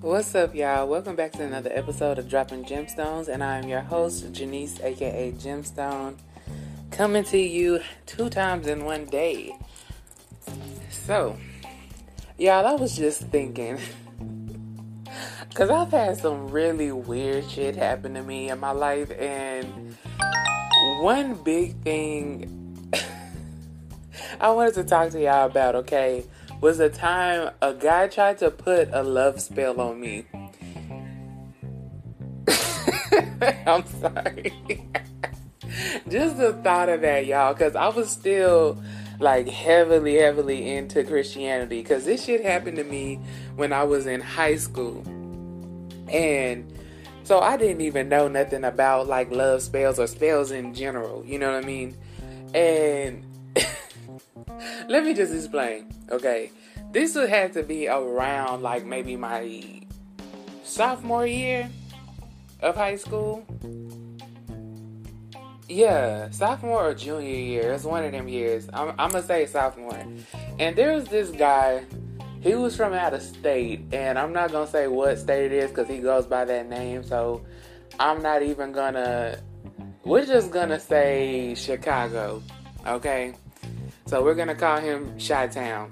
What's up, y'all? Welcome back to another episode of Dropping Gemstones, and I am your host, Janice, aka Gemstone, coming to you two times in one day. So, y'all, I was just thinking, because I've had some really weird shit happen to me in my life, and one big thing I wanted to talk to y'all about, okay? was a time a guy tried to put a love spell on me. I'm sorry. Just the thought of that, y'all, because I was still like heavily, heavily into Christianity. Because this shit happened to me when I was in high school. And so I didn't even know nothing about like love spells or spells in general. You know what I mean? And let me just explain, okay? This would have to be around like maybe my sophomore year of high school. Yeah, sophomore or junior year. It's one of them years. I'm, I'm gonna say sophomore. And there was this guy. He was from out of state, and I'm not gonna say what state it is because he goes by that name. So I'm not even gonna. We're just gonna say Chicago, okay? So we're gonna call him Chi Town.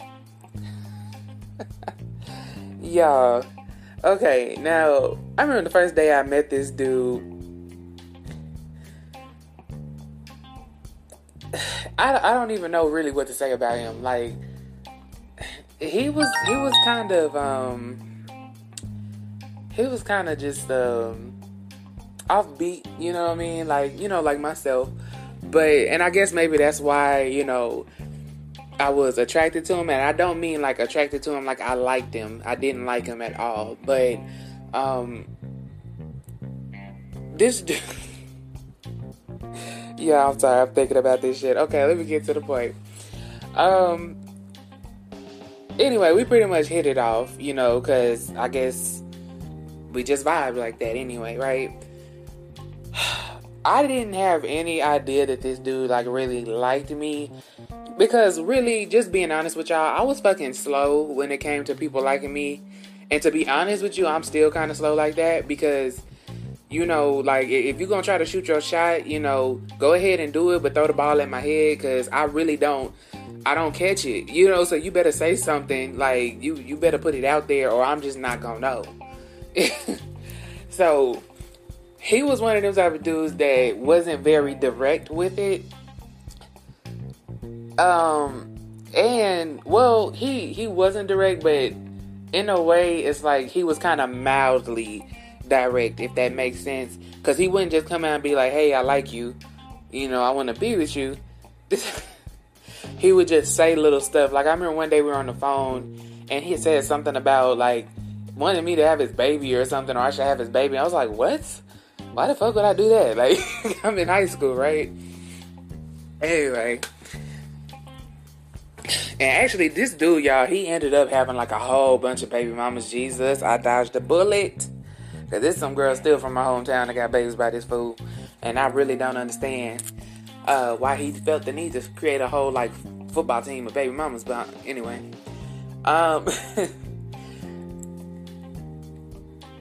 Y'all. Okay, now I remember the first day I met this dude. I, I don't even know really what to say about him. Like he was he was kind of um he was kind of just um offbeat, you know what I mean? Like, you know, like myself. But and I guess maybe that's why, you know, I was attracted to him, and I don't mean like attracted to him like I liked him. I didn't like him at all. But um this dude Yeah, I'm sorry, I'm thinking about this shit. Okay, let me get to the point. Um anyway, we pretty much hit it off, you know, cause I guess we just vibe like that anyway, right? I didn't have any idea that this dude like really liked me because really, just being honest with y'all, I was fucking slow when it came to people liking me. And to be honest with you, I'm still kind of slow like that because, you know, like if you're gonna try to shoot your shot, you know, go ahead and do it, but throw the ball at my head because I really don't, I don't catch it, you know. So you better say something like you you better put it out there, or I'm just not gonna know. so he was one of those type of dudes that wasn't very direct with it um, and well, he he wasn't direct, but in a way, it's like he was kind of mildly direct, if that makes sense. Because he wouldn't just come out and be like, "Hey, I like you," you know, I want to be with you. he would just say little stuff. Like I remember one day we were on the phone, and he said something about like wanting me to have his baby or something, or I should have his baby. I was like, "What? Why the fuck would I do that?" Like I'm in high school, right? Anyway, and actually, this dude, y'all, he ended up having like a whole bunch of baby mamas. Jesus, I dodged a bullet. Cause there's some girl still from my hometown that got babies by this fool, and I really don't understand uh, why he felt the need to create a whole like football team of baby mamas. But anyway, um,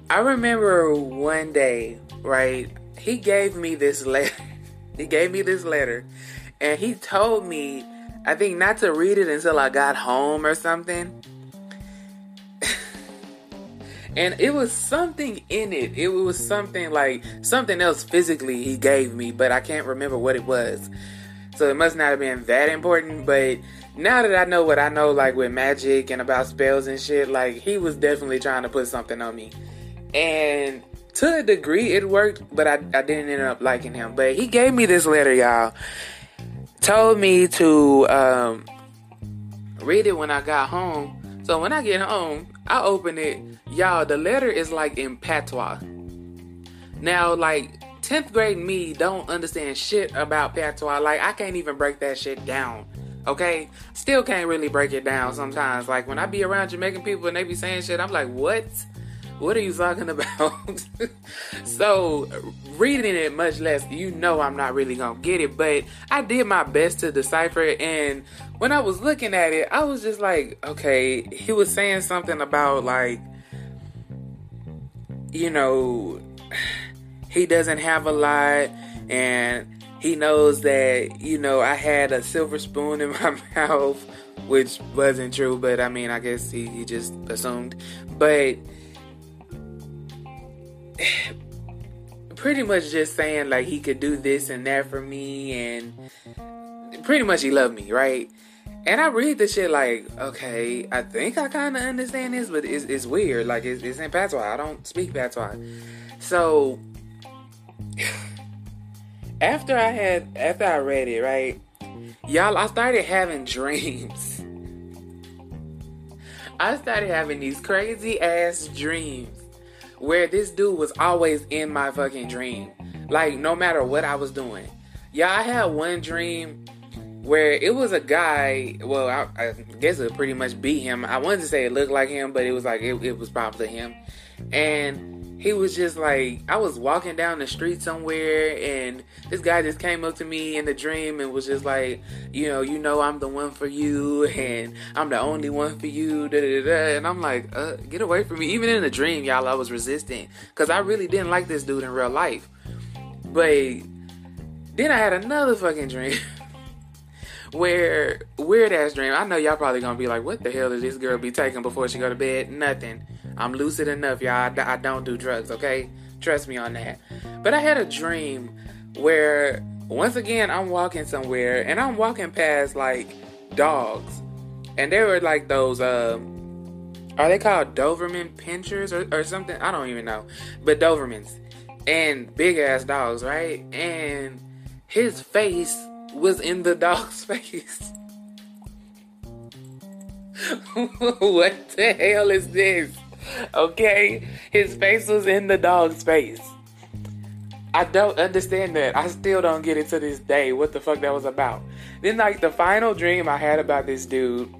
I remember one day, right? He gave me this letter. he gave me this letter, and he told me I think not to read it until I got home or something. and it was something in it. It was something like something else physically he gave me, but I can't remember what it was. So it must not have been that important, but now that I know what I know, like with magic and about spells and shit, like he was definitely trying to put something on me. And to a degree, it worked, but I, I didn't end up liking him. But he gave me this letter, y'all told me to um, read it when I got home. So when I get home, I open it. Y'all, the letter is like in patois. Now, like 10th grade me don't understand shit about patois. Like I can't even break that shit down. Okay? Still can't really break it down sometimes. Like when I be around Jamaican people and they be saying shit, I'm like, what? What are you talking about? so, reading it much less, you know I'm not really gonna get it, but I did my best to decipher it. And when I was looking at it, I was just like, okay, he was saying something about like, you know, he doesn't have a lot and he knows that, you know, I had a silver spoon in my mouth, which wasn't true, but I mean, I guess he, he just assumed. But pretty much just saying like he could do this and that for me and pretty much he loved me, right? And I read the shit like, okay, I think I kind of understand this, but it's, it's weird. Like, it's, it's in patois. I don't speak patois. So, after I had, after I read it, right, y'all, I started having dreams. I started having these crazy ass dreams where this dude was always in my fucking dream. Like, no matter what I was doing. Yeah, I had one dream where it was a guy. Well, I, I guess it pretty much be him. I wanted to say it looked like him, but it was like it, it was probably him. And he was just like I was walking down the street somewhere and this guy just came up to me in the dream and was just like, you know, you know I'm the one for you and I'm the only one for you, da da da. And I'm like, uh, get away from me. Even in the dream, y'all, I was resisting because I really didn't like this dude in real life. But then I had another fucking dream. where weird ass dream. I know y'all probably gonna be like, "What the hell did this girl be taking before she go to bed?" Nothing. I'm lucid enough, y'all. I, I don't do drugs, okay? Trust me on that. But I had a dream where, once again, I'm walking somewhere and I'm walking past like dogs. And they were like those, uh, are they called Doberman pinschers or, or something? I don't even know. But Dobermans. And big ass dogs, right? And his face was in the dog's face. what the hell is this? okay? His face was in the dog's face. I don't understand that. I still don't get it to this day what the fuck that was about. Then, like, the final dream I had about this dude.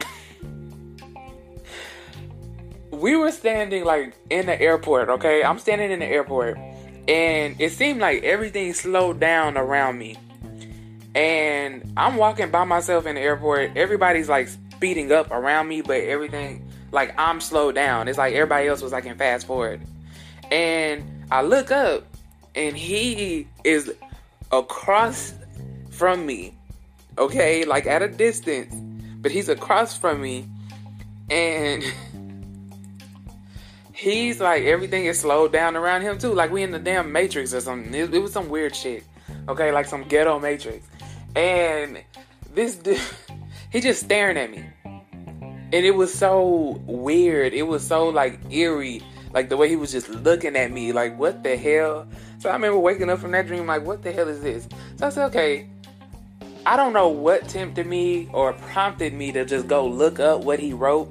we were standing, like, in the airport, okay? I'm standing in the airport. And it seemed like everything slowed down around me. And I'm walking by myself in the airport. Everybody's, like, speeding up around me, but everything like I'm slowed down. It's like everybody else was like in fast forward. And I look up and he is across from me. Okay, like at a distance, but he's across from me and he's like everything is slowed down around him too. Like we in the damn Matrix or something. It, it was some weird shit. Okay, like some ghetto Matrix. And this dude, he just staring at me and it was so weird. It was so like eerie, like the way he was just looking at me, like what the hell. So I remember waking up from that dream, like what the hell is this? So I said, okay. I don't know what tempted me or prompted me to just go look up what he wrote.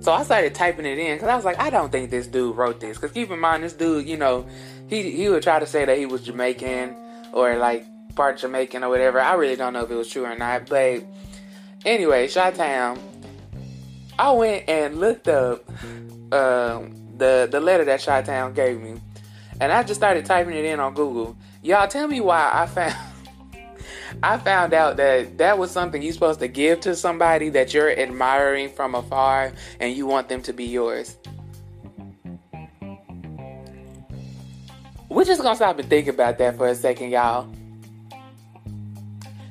So I started typing it in because I was like, I don't think this dude wrote this. Because keep in mind, this dude, you know, he he would try to say that he was Jamaican or like part Jamaican or whatever. I really don't know if it was true or not. But anyway, Chi Town I went and looked up um, the the letter that Chi Town gave me, and I just started typing it in on Google. Y'all tell me why I found I found out that that was something you're supposed to give to somebody that you're admiring from afar, and you want them to be yours. We're just gonna stop and think about that for a second, y'all.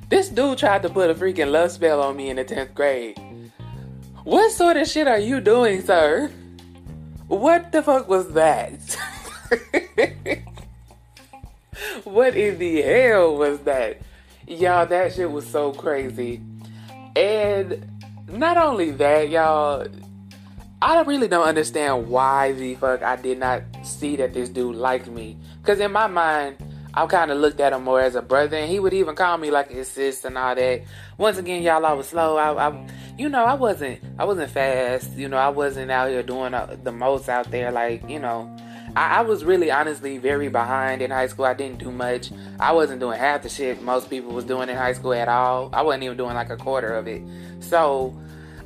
This dude tried to put a freaking love spell on me in the 10th grade. What sort of shit are you doing, sir? What the fuck was that? what in the hell was that? Y'all, that shit was so crazy. And not only that, y'all, I really don't understand why the fuck I did not see that this dude liked me. Because in my mind, I kind of looked at him more as a brother, and he would even call me like his sister and all that. Once again, y'all, I was slow. I, I you know, I wasn't, I wasn't fast. You know, I wasn't out here doing uh, the most out there. Like, you know, I, I, was really, honestly, very behind in high school. I didn't do much. I wasn't doing half the shit most people was doing in high school at all. I wasn't even doing like a quarter of it. So,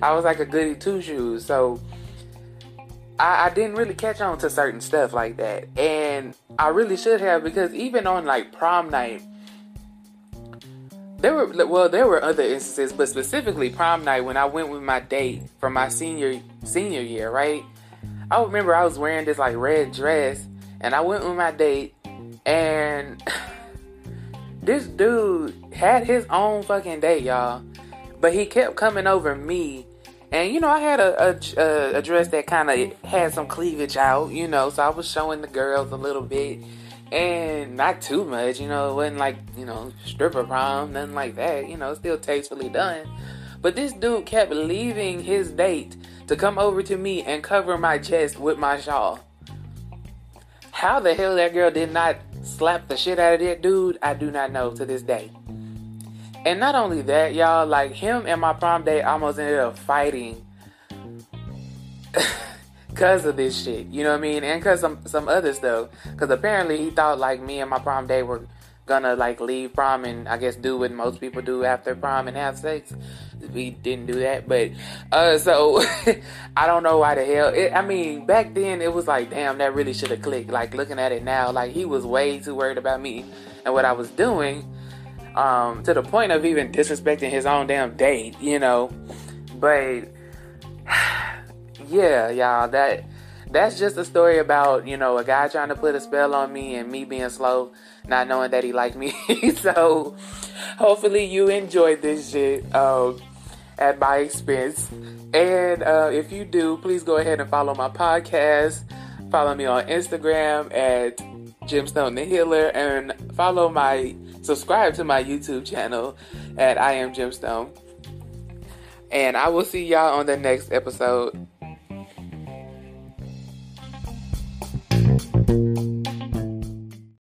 I was like a goody two shoes. So, I, I didn't really catch on to certain stuff like that, and I really should have because even on like prom night, there were well there were other instances, but specifically prom night when I went with my date for my senior senior year, right? I remember I was wearing this like red dress, and I went with my date, and this dude had his own fucking date, y'all, but he kept coming over me and you know, I had a a, a dress that kind of had some cleavage out, you know, so I was showing the girls a little bit, and not too much, you know. It wasn't like you know stripper prom, nothing like that, you know, still tastefully done. But this dude kept leaving his date to come over to me and cover my chest with my shawl. How the hell that girl did not slap the shit out of that dude, I do not know to this day. And not only that, y'all, like him and my prom date almost ended up fighting because of this shit. You know what I mean? And because some some other stuff. Because apparently he thought like me and my prom date were gonna like leave prom and I guess do what most people do after prom and have sex. We didn't do that, but uh, so I don't know why the hell. It, I mean, back then it was like, damn, that really should have clicked. Like looking at it now, like he was way too worried about me and what I was doing um, to the point of even disrespecting his own damn date, you know. But yeah, y'all, that that's just a story about you know a guy trying to put a spell on me and me being slow, not knowing that he liked me. so hopefully you enjoyed this shit um, at my expense. And uh, if you do, please go ahead and follow my podcast. Follow me on Instagram at Gemstone the Healer and follow my subscribe to my YouTube channel at I am Gemstone. And I will see y'all on the next episode.